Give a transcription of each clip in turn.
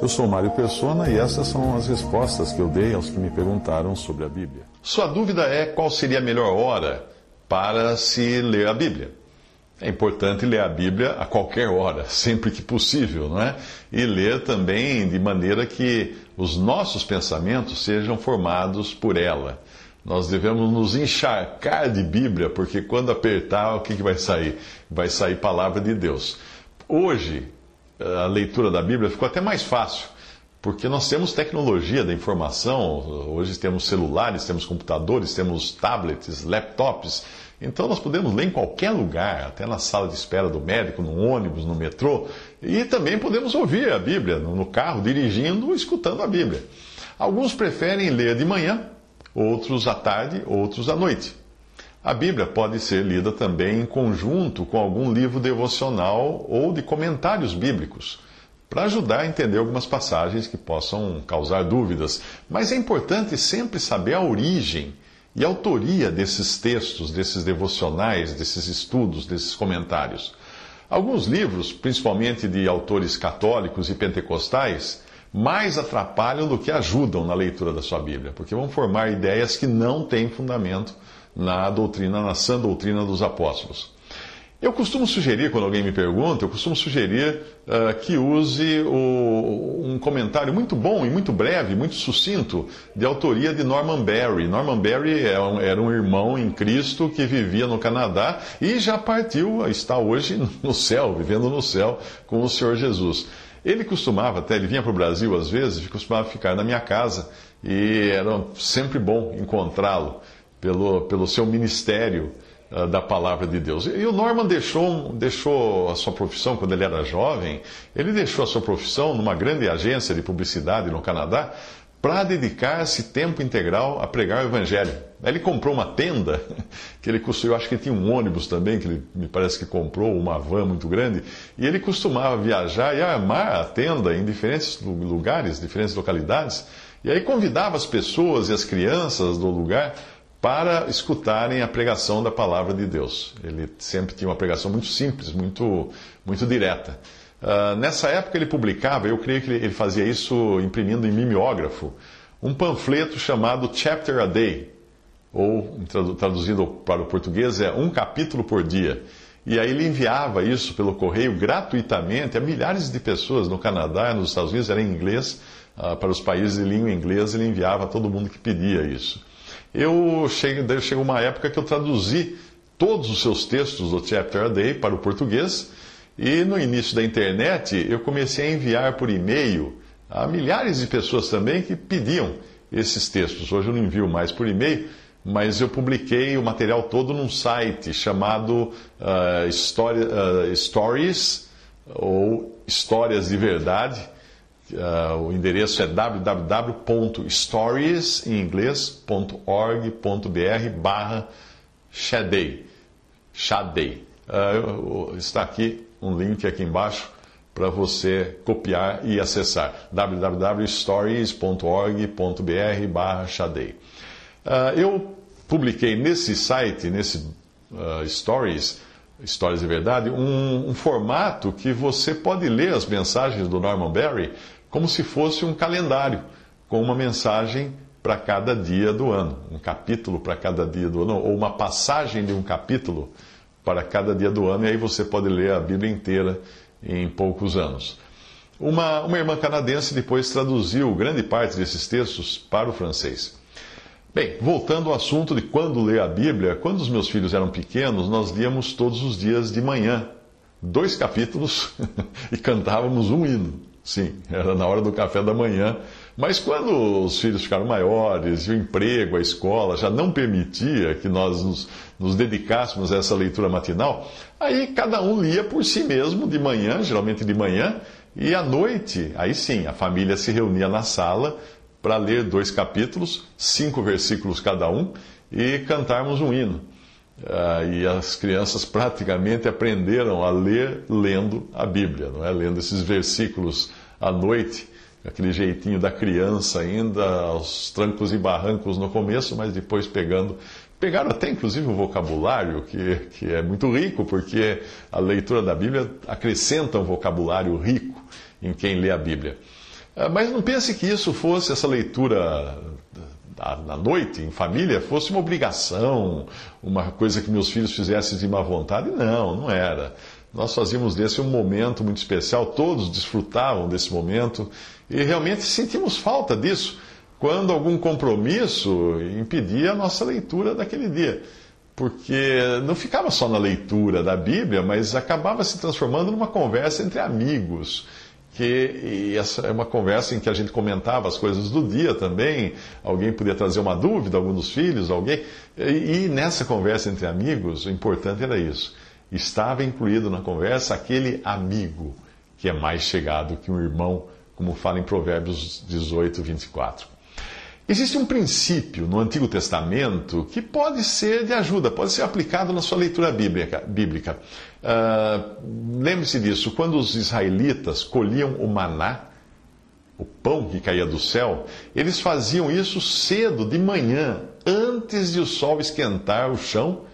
Eu sou Mário Persona e essas são as respostas que eu dei aos que me perguntaram sobre a Bíblia. Sua dúvida é qual seria a melhor hora para se ler a Bíblia. É importante ler a Bíblia a qualquer hora, sempre que possível, não é? E ler também de maneira que os nossos pensamentos sejam formados por ela. Nós devemos nos encharcar de Bíblia, porque quando apertar, o que, que vai sair? Vai sair palavra de Deus. Hoje, a leitura da Bíblia ficou até mais fácil, porque nós temos tecnologia da informação, hoje temos celulares, temos computadores, temos tablets, laptops, então nós podemos ler em qualquer lugar, até na sala de espera do médico, no ônibus, no metrô, e também podemos ouvir a Bíblia no carro, dirigindo, escutando a Bíblia. Alguns preferem ler de manhã, outros à tarde, outros à noite. A Bíblia pode ser lida também em conjunto com algum livro devocional ou de comentários bíblicos, para ajudar a entender algumas passagens que possam causar dúvidas. Mas é importante sempre saber a origem e a autoria desses textos, desses devocionais, desses estudos, desses comentários. Alguns livros, principalmente de autores católicos e pentecostais, mais atrapalham do que ajudam na leitura da sua Bíblia, porque vão formar ideias que não têm fundamento na doutrina, na sã doutrina dos apóstolos. Eu costumo sugerir, quando alguém me pergunta, eu costumo sugerir uh, que use o, um comentário muito bom e muito breve, muito sucinto, de autoria de Norman Barry. Norman Barry era é um, era um irmão em Cristo que vivia no Canadá e já partiu, está hoje no céu, vivendo no céu com o Senhor Jesus. Ele costumava, até ele vinha para o Brasil às vezes, costumava ficar na minha casa e era sempre bom encontrá-lo pelo, pelo seu ministério uh, da palavra de Deus. E o Norman deixou, deixou a sua profissão quando ele era jovem, ele deixou a sua profissão numa grande agência de publicidade no Canadá para dedicar-se tempo integral a pregar o Evangelho. Ele comprou uma tenda, que ele costumou, eu acho que tinha um ônibus também, que ele me parece que comprou, uma van muito grande, e ele costumava viajar e armar a tenda em diferentes lugares, diferentes localidades, e aí convidava as pessoas e as crianças do lugar para escutarem a pregação da palavra de Deus. Ele sempre tinha uma pregação muito simples, muito, muito direta. Uh, nessa época ele publicava, eu creio que ele fazia isso imprimindo em mimeógrafo, um panfleto chamado Chapter a Day, ou traduzido para o português é um capítulo por dia. E aí ele enviava isso pelo correio gratuitamente a milhares de pessoas no Canadá, nos Estados Unidos, era em inglês, uh, para os países de língua inglesa, ele enviava a todo mundo que pedia isso. Eu chego, chegou uma época que eu traduzi todos os seus textos do Chapter a Day para o português, e no início da internet eu comecei a enviar por e-mail a milhares de pessoas também que pediam esses textos. Hoje eu não envio mais por e-mail, mas eu publiquei o material todo num site chamado uh, uh, Stories, ou Histórias de Verdade Uh, o endereço é www.stories, em inglês.org.br barra Shadei. Shadei. Uh, está aqui um link aqui embaixo para você copiar e acessar. www.stories.org.br barra Shadei. Uh, eu publiquei nesse site, nesse uh, Stories, Histórias de Verdade, um, um formato que você pode ler as mensagens do Norman Berry como se fosse um calendário, com uma mensagem para cada dia do ano, um capítulo para cada dia do ano, ou uma passagem de um capítulo para cada dia do ano, e aí você pode ler a Bíblia inteira em poucos anos. Uma, uma irmã canadense depois traduziu grande parte desses textos para o francês. Bem, voltando ao assunto de quando ler a Bíblia, quando os meus filhos eram pequenos, nós líamos todos os dias de manhã, dois capítulos, e cantávamos um hino. Sim, era na hora do café da manhã. Mas quando os filhos ficaram maiores e o emprego, a escola já não permitia que nós nos, nos, dedicássemos a essa leitura matinal, aí cada um lia por si mesmo de manhã, geralmente de manhã, e à noite, aí sim, a família se reunia na sala para ler dois capítulos, cinco versículos cada um, e cantarmos um hino. Ah, e as crianças praticamente aprenderam a ler lendo a Bíblia, não é? Lendo esses versículos à noite, aquele jeitinho da criança ainda, aos trancos e barrancos no começo, mas depois pegando. Pegaram até inclusive um vocabulário que, que é muito rico, porque a leitura da Bíblia acrescenta um vocabulário rico. em quem lê a Bíblia. Ah, mas não pense que isso fosse essa leitura na noite, em família, fosse uma obrigação, uma coisa que meus filhos fizessem de má vontade. Não, não era. Nós fazíamos desse um momento muito especial, todos desfrutavam desse momento e realmente sentimos falta disso quando algum compromisso impedia a nossa leitura daquele dia. Porque não ficava só na leitura da Bíblia, mas acabava se transformando numa conversa entre amigos que essa é uma conversa em que a gente comentava as coisas do dia também, alguém podia trazer uma dúvida, algum dos filhos, alguém. E, e nessa conversa entre amigos, o importante era isso. Estava incluído na conversa aquele amigo que é mais chegado que um irmão, como fala em Provérbios 18, 24. Existe um princípio no Antigo Testamento que pode ser de ajuda, pode ser aplicado na sua leitura bíblica. Uh, Lembre-se disso, quando os israelitas colhiam o maná, o pão que caía do céu, eles faziam isso cedo, de manhã, antes de o sol esquentar o chão,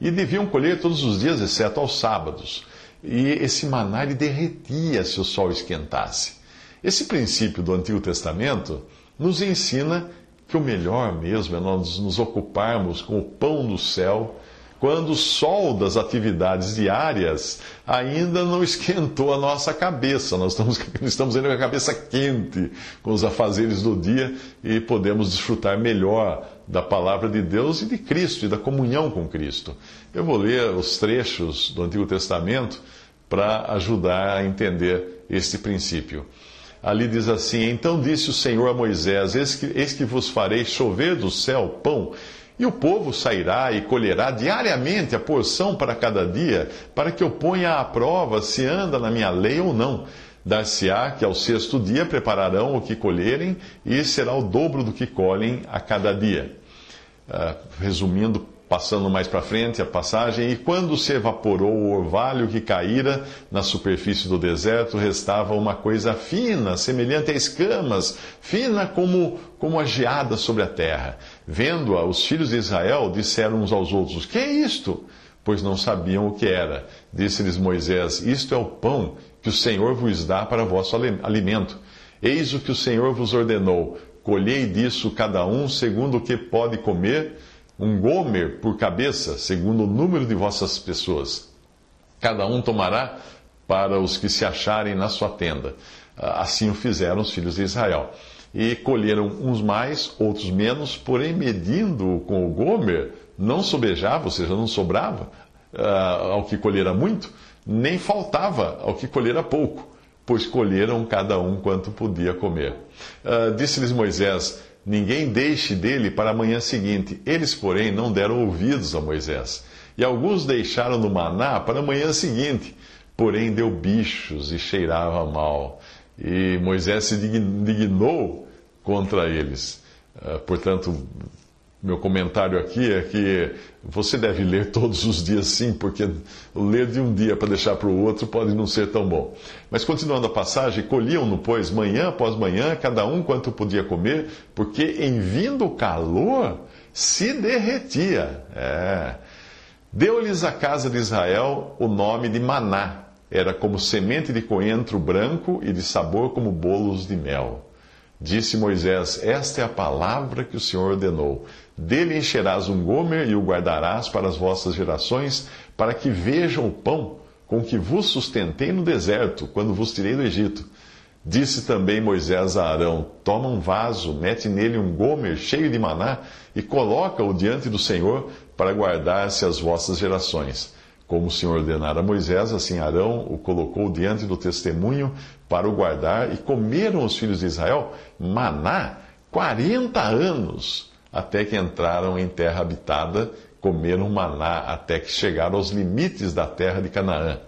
e deviam colher todos os dias, exceto aos sábados. E esse maná ele derretia se o sol esquentasse. Esse princípio do Antigo Testamento nos ensina que o melhor mesmo é nós nos ocuparmos com o pão do céu quando o sol das atividades diárias ainda não esquentou a nossa cabeça. Nós estamos, estamos ainda com a cabeça quente com os afazeres do dia e podemos desfrutar melhor da palavra de Deus e de Cristo e da comunhão com Cristo. Eu vou ler os trechos do Antigo Testamento para ajudar a entender este princípio. Ali diz assim: Então disse o Senhor a Moisés: Eis que, eis que vos farei chover do céu pão, e o povo sairá e colherá diariamente a porção para cada dia, para que eu ponha à prova se anda na minha lei ou não. Dar-se-á que ao sexto dia prepararão o que colherem, e será o dobro do que colhem a cada dia. Uh, resumindo, Passando mais para frente a passagem, e quando se evaporou o orvalho que caíra na superfície do deserto, restava uma coisa fina, semelhante a escamas, fina como, como a geada sobre a terra. Vendo-a, os filhos de Israel disseram uns aos outros: Que é isto? Pois não sabiam o que era. Disse-lhes Moisés: Isto é o pão que o Senhor vos dá para vosso alimento. Eis o que o Senhor vos ordenou: colhei disso cada um segundo o que pode comer um gomer por cabeça, segundo o número de vossas pessoas. Cada um tomará para os que se acharem na sua tenda. Ah, assim o fizeram os filhos de Israel. E colheram uns mais, outros menos, porém, medindo com o gomer, não sobejava, ou seja, não sobrava uh, ao que colhera muito, nem faltava ao que colhera pouco, pois colheram cada um quanto podia comer. Uh, Disse-lhes Moisés: Ninguém deixe dele para a manhã seguinte. Eles, porém, não deram ouvidos a Moisés. E alguns deixaram no maná para a manhã seguinte. Porém, deu bichos e cheirava mal. E Moisés se dignou contra eles. Ah, portanto, meu comentário aqui é que você deve ler todos os dias sim, porque ler de um dia para deixar para o outro pode não ser tão bom. Mas continuando a passagem, colhiam-no, pois, manhã após manhã, cada um quanto podia comer, porque em vindo o calor se derretia. É. Deu-lhes a casa de Israel o nome de Maná. Era como semente de coentro branco e de sabor como bolos de mel. Disse Moisés: Esta é a palavra que o Senhor ordenou. Dele encherás um gomer e o guardarás para as vossas gerações, para que vejam o pão com que vos sustentei no deserto, quando vos tirei do Egito. Disse também Moisés a Arão: Toma um vaso, mete nele um gomer cheio de maná e coloca-o diante do Senhor para guardar-se as vossas gerações. Como o Senhor ordenara a Moisés, assim Arão o colocou diante do testemunho para o guardar, e comeram os filhos de Israel maná quarenta anos, até que entraram em terra habitada, comeram maná até que chegaram aos limites da terra de Canaã.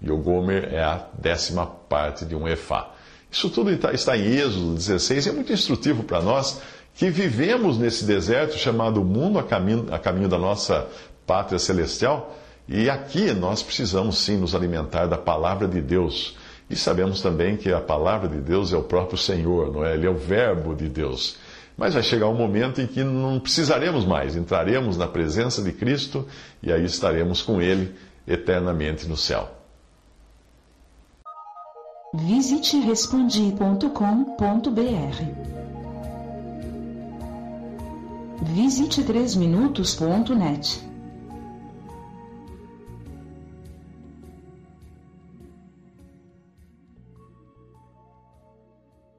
E o Gomer é a décima parte de um efá. Isso tudo está em Êxodo 16 e é muito instrutivo para nós que vivemos nesse deserto chamado mundo a caminho, a caminho da nossa pátria celestial e aqui nós precisamos sim nos alimentar da palavra de Deus. E sabemos também que a palavra de Deus é o próprio Senhor, não é? Ele é o Verbo de Deus. Mas vai chegar um momento em que não precisaremos mais, entraremos na presença de Cristo e aí estaremos com Ele eternamente no céu. Visite respondi.com.br. Visite 3minutos.net.